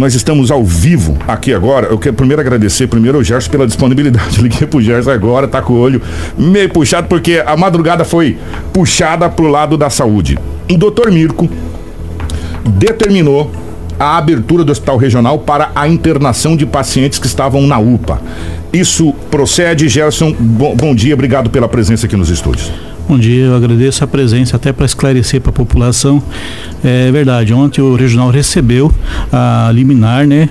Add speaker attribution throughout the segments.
Speaker 1: nós estamos ao vivo aqui agora. Eu quero primeiro agradecer primeiro ao Gerson pela disponibilidade. Liguei pro Gerson agora, tá com o olho meio puxado, porque a madrugada foi puxada pro lado da saúde. O doutor Mirko determinou a abertura do hospital regional para a internação de pacientes que estavam na UPA. Isso procede, Gerson. Bom, bom dia, obrigado pela presença aqui nos estúdios.
Speaker 2: Bom dia, eu agradeço a presença até para esclarecer para a população. É verdade, ontem o regional recebeu a liminar, né,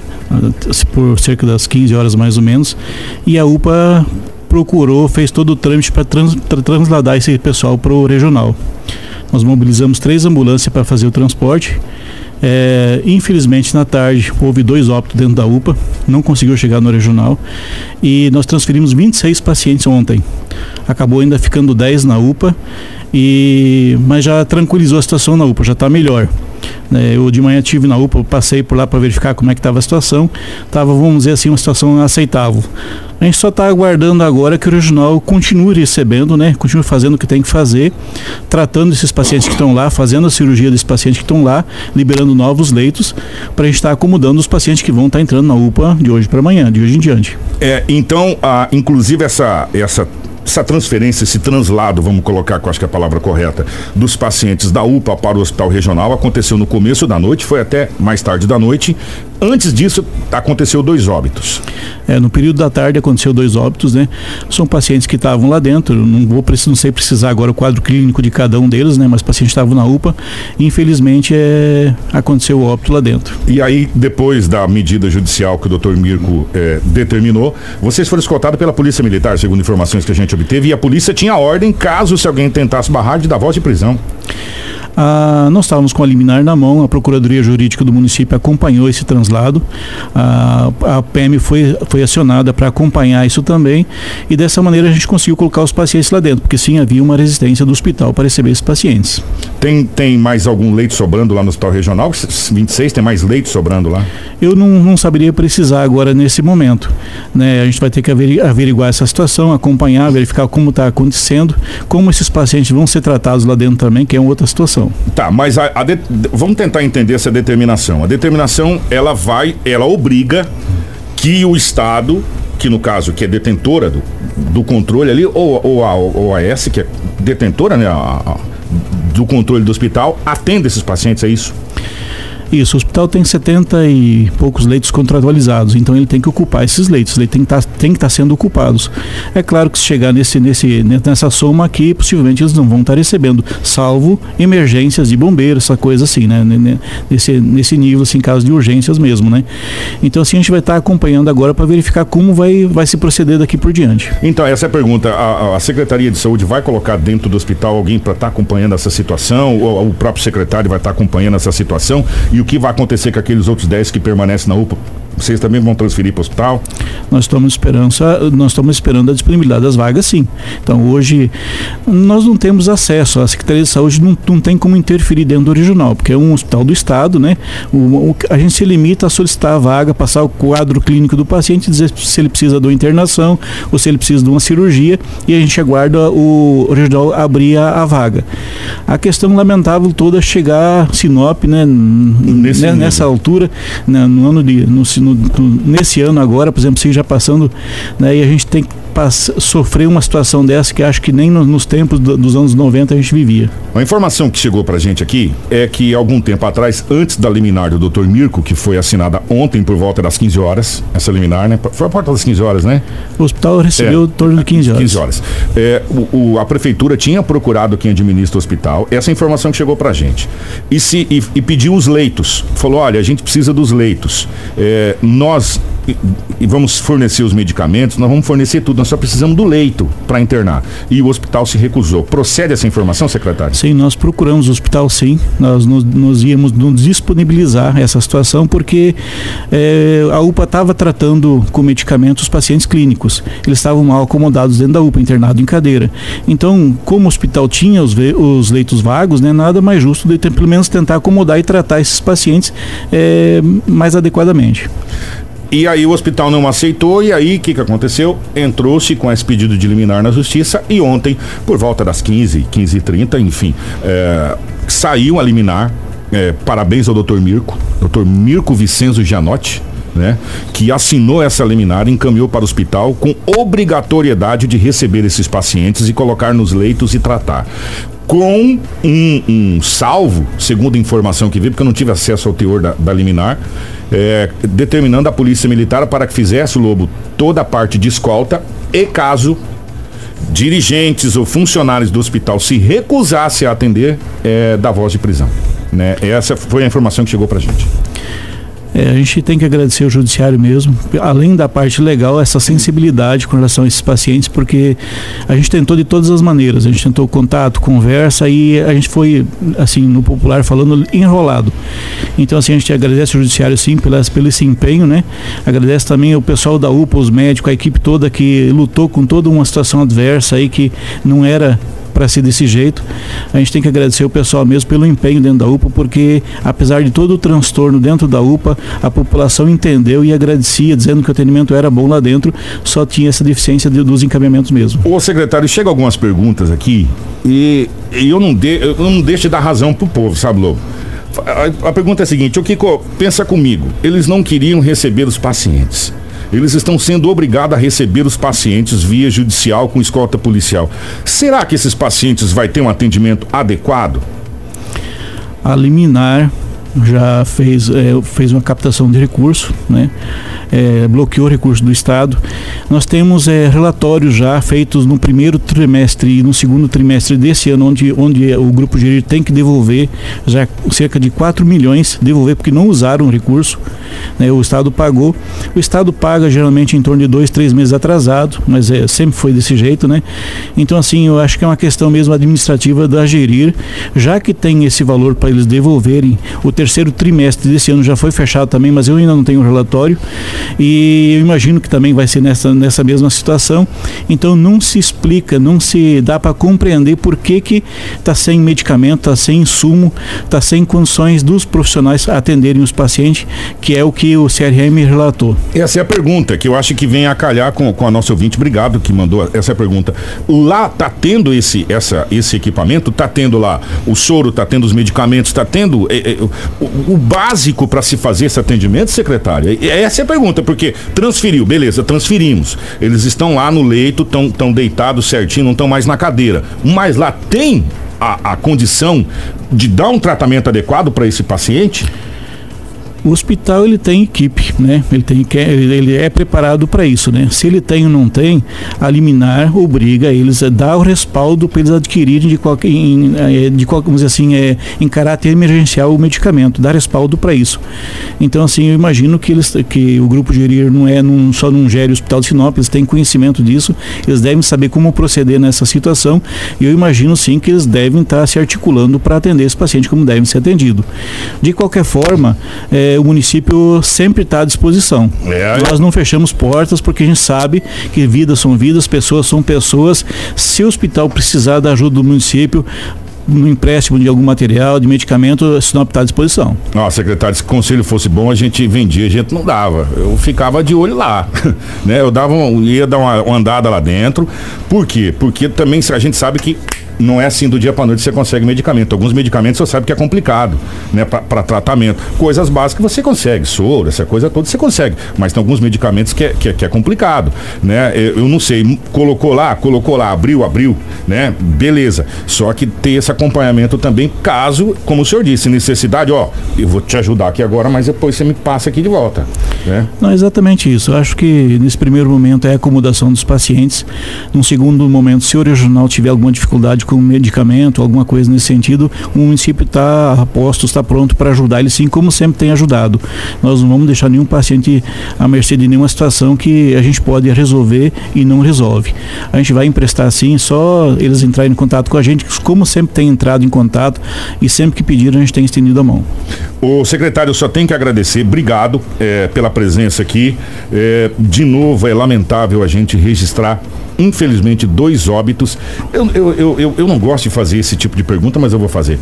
Speaker 2: por cerca das 15 horas mais ou menos, e a UPA procurou, fez todo o trâmite para trans, transladar esse pessoal para o regional. Nós mobilizamos três ambulâncias para fazer o transporte é, infelizmente, na tarde, houve dois óbitos dentro da UPA, não conseguiu chegar no regional e nós transferimos 26 pacientes ontem. Acabou ainda ficando 10 na UPA, e, mas já tranquilizou a situação na UPA, já está melhor. É, eu de manhã tive na UPA, passei por lá para verificar como é que estava a situação. Estava, vamos dizer assim, uma situação aceitável. A gente só está aguardando agora que o regional continue recebendo, né? Continue fazendo o que tem que fazer, tratando esses pacientes que estão lá, fazendo a cirurgia desses pacientes que estão lá, liberando novos leitos, para a gente estar tá acomodando os pacientes que vão estar tá entrando na UPA de hoje para amanhã, de hoje em diante.
Speaker 1: É, então, a, inclusive essa, essa essa transferência, esse translado, vamos colocar, que acho que é a palavra correta, dos pacientes da UPA para o hospital regional aconteceu no começo da noite, foi até mais tarde da noite. Antes disso, aconteceu dois óbitos.
Speaker 2: É, no período da tarde aconteceu dois óbitos, né? São pacientes que estavam lá dentro, não vou não sei precisar agora o quadro clínico de cada um deles, né? Mas pacientes estavam na UPA, infelizmente é, aconteceu o óbito lá dentro.
Speaker 1: E aí, depois da medida judicial que o doutor Mirko é, determinou, vocês foram escoltados pela Polícia Militar, segundo informações que a gente obteve, e a polícia tinha ordem, caso se alguém tentasse barrar, de dar voz de prisão.
Speaker 2: Ah, nós estávamos com a liminar na mão, a Procuradoria Jurídica do município acompanhou esse translado, ah, a PM foi, foi acionada para acompanhar isso também, e dessa maneira a gente conseguiu colocar os pacientes lá dentro, porque sim, havia uma resistência do hospital para receber esses pacientes.
Speaker 1: Tem, tem mais algum leito sobrando lá no hospital regional? 26, tem mais leito sobrando lá?
Speaker 2: Eu não, não saberia precisar agora nesse momento. Né? A gente vai ter que averiguar essa situação, acompanhar, verificar como está acontecendo, como esses pacientes vão ser tratados lá dentro também, que é outra situação.
Speaker 1: Tá, mas a, a de, vamos tentar entender essa determinação. A determinação, ela vai, ela obriga que o Estado, que no caso que é detentora do, do controle ali, ou, ou a OAS, que é detentora né, a, a, do controle do hospital, atenda esses pacientes, é isso?
Speaker 2: Isso, o hospital tem 70 e poucos leitos contratualizados, então ele tem que ocupar esses leitos, ele tem que tá, estar tá sendo ocupados. É claro que se chegar nesse, nesse, nessa soma aqui, possivelmente eles não vão estar recebendo, salvo emergências de bombeiros, essa coisa assim, né? Nesse, nesse nível, assim, caso de urgências mesmo, né? Então assim a gente vai estar acompanhando agora para verificar como vai, vai se proceder daqui por diante.
Speaker 1: Então, essa é a pergunta. A, a Secretaria de Saúde vai colocar dentro do hospital alguém para estar tá acompanhando essa situação, ou o próprio secretário vai estar acompanhando essa situação? E e o que vai acontecer com aqueles outros 10 que permanecem na UPA? Vocês também vão transferir para o hospital?
Speaker 2: Nós estamos esperando, nós estamos esperando a disponibilidade das vagas, sim. Então hoje nós não temos acesso, a Secretaria de Saúde não, não tem como interferir dentro do regional, porque é um hospital do Estado, né? O, o, a gente se limita a solicitar a vaga, passar o quadro clínico do paciente, dizer se ele precisa de uma internação ou se ele precisa de uma cirurgia e a gente aguarda o, o regional abrir a, a vaga. A questão lamentável toda é chegar Sinop, né? Nesse né, nessa altura, né, no ano de no, no, no, nesse ano agora, por exemplo, se já passando, né, e a gente tem que sofrer uma situação dessa que acho que nem no, nos tempos do, dos anos 90 a gente vivia.
Speaker 1: A informação que chegou pra gente aqui é que algum tempo atrás, antes da liminar do Dr. Mirko, que foi assinada ontem por volta das 15 horas, essa liminar, né? Foi a porta das 15 horas, né?
Speaker 2: O hospital recebeu é, em torno de 15 horas.
Speaker 1: 15 horas. É, o, o, a prefeitura tinha procurado quem administra o hospital, essa informação que chegou pra gente. E, se, e, e pediu os leitos. Falou, olha, a gente precisa dos leitos. É, nós e vamos fornecer os medicamentos, nós vamos fornecer tudo, nós só precisamos do leito para internar. E o hospital se recusou. Procede essa informação, secretário?
Speaker 2: Sim, nós procuramos o hospital sim, nós nos, nos íamos nos disponibilizar essa situação porque é, a UPA estava tratando com medicamentos os pacientes clínicos. Eles estavam mal acomodados dentro da UPA, internado em cadeira. Então, como o hospital tinha os, os leitos vagos, né, nada mais justo de ter, pelo menos tentar acomodar e tratar esses pacientes é, mais adequadamente.
Speaker 1: E aí o hospital não aceitou, e aí o que, que aconteceu? Entrou-se com esse pedido de liminar na justiça e ontem, por volta das 15, 15 e 30, enfim, é, saiu a liminar é, parabéns ao doutor Mirko, doutor Mirko Vicenzo Gianotti, né, que assinou essa liminar encaminhou para o hospital com obrigatoriedade de receber esses pacientes e colocar nos leitos e tratar com um, um, salvo, segundo a informação que vi, porque eu não tive acesso ao teor da, da liminar, é, determinando a polícia militar para que fizesse o Lobo toda a parte de escolta e caso dirigentes ou funcionários do hospital se recusassem a atender, é, da voz de prisão. Né? Essa foi a informação que chegou para gente.
Speaker 2: É, a gente tem que agradecer ao judiciário mesmo, além da parte legal, essa sensibilidade com relação a esses pacientes, porque a gente tentou de todas as maneiras, a gente tentou contato, conversa e a gente foi, assim, no popular falando, enrolado. Então, assim, a gente agradece ao judiciário, sim, pela, pelo esse empenho, né? Agradece também ao pessoal da UPA, os médicos, a equipe toda que lutou com toda uma situação adversa aí que não era para ser desse jeito. A gente tem que agradecer o pessoal mesmo pelo empenho dentro da UPA, porque apesar de todo o transtorno dentro da UPA, a população entendeu e agradecia, dizendo que o atendimento era bom lá dentro, só tinha essa deficiência de, dos encaminhamentos mesmo.
Speaker 1: Ô secretário, chega algumas perguntas aqui e, e eu, não de, eu não deixo de dar razão pro povo, sabe, Lobo? A, a pergunta é a seguinte, o Kiko, pensa comigo, eles não queriam receber os pacientes eles estão sendo obrigados a receber os pacientes via judicial com escolta policial. Será que esses pacientes vai ter um atendimento adequado?
Speaker 2: A liminar já fez, é, fez uma captação de recurso, né? É, bloqueou o recurso do Estado. Nós temos é, relatórios já feitos no primeiro trimestre e no segundo trimestre desse ano, onde, onde o Grupo Gerir tem que devolver já cerca de 4 milhões, devolver porque não usaram o recurso, né? o Estado pagou. O Estado paga geralmente em torno de dois, três meses atrasado, mas é, sempre foi desse jeito, né? Então, assim, eu acho que é uma questão mesmo administrativa da Gerir, já que tem esse valor para eles devolverem o terceiro trimestre desse ano já foi fechado também, mas eu ainda não tenho o relatório. E eu imagino que também vai ser nessa, nessa mesma situação. Então não se explica, não se dá para compreender por que que está sem medicamento, está sem insumo, está sem condições dos profissionais atenderem os pacientes, que é o que o CRM relatou.
Speaker 1: Essa é a pergunta que eu acho que vem a calhar com, com a nossa ouvinte. Obrigado que mandou essa pergunta. Lá está tendo esse, essa, esse equipamento, está tendo lá o soro, está tendo os medicamentos, está tendo é, é, o, o básico para se fazer esse atendimento, secretária? Essa é a pergunta, porque transferiu, beleza, transferimos. Eles estão lá no leito, estão tão deitados certinho, não estão mais na cadeira. Mas lá tem a, a condição de dar um tratamento adequado para esse paciente?
Speaker 2: O hospital ele tem equipe, né? Ele tem ele é preparado para isso, né? Se ele tem ou não tem, a liminar obriga eles a dar o respaldo para eles adquirirem de qualquer em, eh, de qualquer, vamos dizer assim, é, em caráter emergencial o medicamento, dar respaldo para isso. Então assim, eu imagino que eles que o grupo gerir não é num, só num gere hospital de Sinop, eles têm conhecimento disso, eles devem saber como proceder nessa situação e eu imagino sim que eles devem estar se articulando para atender esse paciente como deve ser atendido. De qualquer forma, é, é, o município sempre está à disposição. É, Nós não fechamos portas porque a gente sabe que vidas são vidas, pessoas são pessoas. Se o hospital precisar da ajuda do município, no empréstimo de algum material, de medicamento, Sinop está à disposição.
Speaker 1: Nossa, secretário, se o conselho fosse bom, a gente vendia, a gente não dava. Eu ficava de olho lá. né? Eu dava um, ia dar uma, uma andada lá dentro. Por quê? Porque também a gente sabe que não é assim do dia para noite você consegue medicamento. Alguns medicamentos você sabe que é complicado, né, para tratamento. Coisas básicas você consegue, soro, essa coisa toda você consegue, mas tem alguns medicamentos que é, que é, que é complicado, né? Eu, eu, não sei, colocou lá, colocou lá, abriu, abriu, né? Beleza. Só que ter esse acompanhamento também, caso, como o senhor disse, necessidade, ó, eu vou te ajudar aqui agora, mas depois você me passa aqui de volta, né?
Speaker 2: Não, exatamente isso. Eu acho que nesse primeiro momento é a acomodação dos pacientes. Num segundo momento, se o regional tiver alguma dificuldade com medicamento, alguma coisa nesse sentido, o município está a posto, está pronto para ajudar ele sim, como sempre tem ajudado. Nós não vamos deixar nenhum paciente à mercê de nenhuma situação que a gente pode resolver e não resolve. A gente vai emprestar sim, só eles entrarem em contato com a gente, como sempre tem entrado em contato e sempre que pediram a gente tem estendido a mão.
Speaker 1: O secretário só tem que agradecer, obrigado é, pela presença aqui. É, de novo, é lamentável a gente registrar infelizmente, dois óbitos. Eu, eu, eu, eu, não gosto de fazer esse tipo de pergunta, mas eu vou fazer.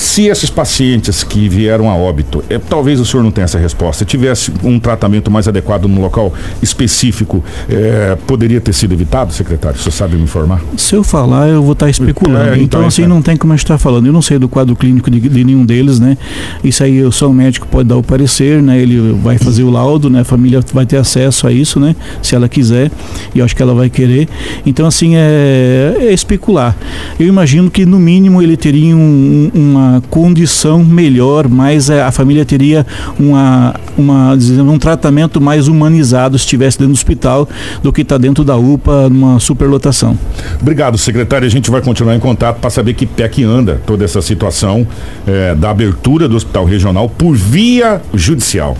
Speaker 1: Se esses pacientes que vieram a óbito, é, talvez o senhor não tenha essa resposta, tivesse um tratamento mais adequado no local específico, é, poderia ter sido evitado, secretário? O senhor sabe me informar?
Speaker 2: Se eu falar, eu vou estar especulando. É, então, então, assim, é. não tem como a gente estar falando. Eu não sei do quadro clínico de, de, nenhum deles, né? Isso aí só o médico pode dar o parecer, né? Ele vai fazer o laudo, né? A família vai ter acesso a isso, né? Se ela quiser, e eu acho que ela vai querer. Então, assim, é, é especular. Eu imagino que, no mínimo, ele teria um, uma uma condição melhor, mas eh, a família teria uma, uma, um tratamento mais humanizado se estivesse dentro do hospital do que está dentro da UPA numa superlotação.
Speaker 1: Obrigado, secretário. A gente vai continuar em contato para saber que pé que anda toda essa situação é, da abertura do hospital regional por via judicial.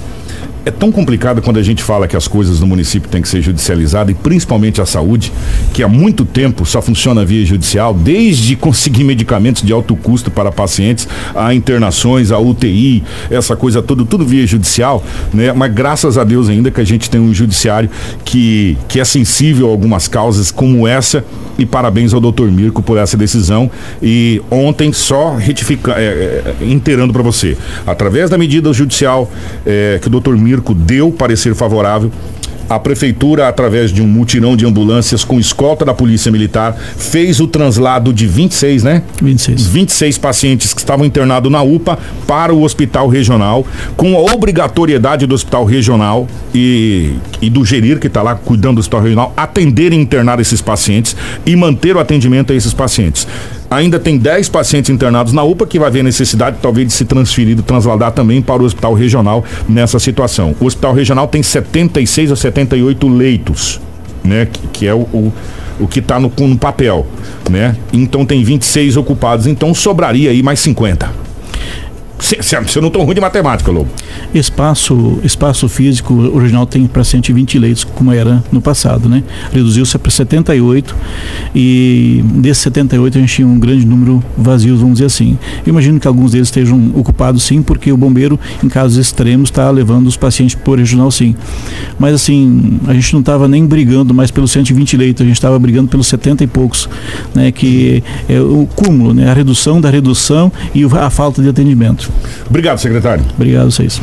Speaker 1: É tão complicado quando a gente fala que as coisas no município têm que ser judicializadas, e principalmente a saúde, que há muito tempo só funciona via judicial, desde conseguir medicamentos de alto custo para pacientes, a internações, a UTI, essa coisa toda, tudo via judicial, né? Mas graças a Deus ainda que a gente tem um judiciário que, que é sensível a algumas causas como essa, e parabéns ao doutor Mirko por essa decisão. E ontem, só retificando, é, é, inteirando para você, através da medida judicial é, que o doutor Mirko Mirko deu parecer favorável. A prefeitura, através de um mutirão de ambulâncias com escolta da Polícia Militar, fez o translado de 26, né?
Speaker 2: 26.
Speaker 1: 26 pacientes que estavam internados na UPA para o hospital regional, com a obrigatoriedade do hospital regional e, e do gerir que está lá cuidando do hospital regional, atender e internar esses pacientes e manter o atendimento a esses pacientes. Ainda tem 10 pacientes internados na UPA que vai haver necessidade talvez de se transferir, de transladar também para o hospital regional nessa situação. O hospital regional tem 76 a 78 leitos, né? Que, que é o, o, o que está no, no papel, né? Então tem 26 ocupados, então sobraria aí mais 50. Se eu não estou ruim de matemática, Lobo.
Speaker 2: Espaço, espaço físico original tem para 120 leitos, como era no passado, né? Reduziu-se para 78 e desses 78 a gente tinha um grande número vazios, vamos dizer assim. Eu imagino que alguns deles estejam ocupados sim, porque o bombeiro, em casos extremos, está levando os pacientes por regional sim. Mas assim, a gente não estava nem brigando mais pelos 120 leitos, a gente estava brigando pelos 70 e poucos, né? Que é o cúmulo, né? A redução da redução e a falta de atendimento.
Speaker 1: Obrigado, secretário.
Speaker 2: Obrigado vocês.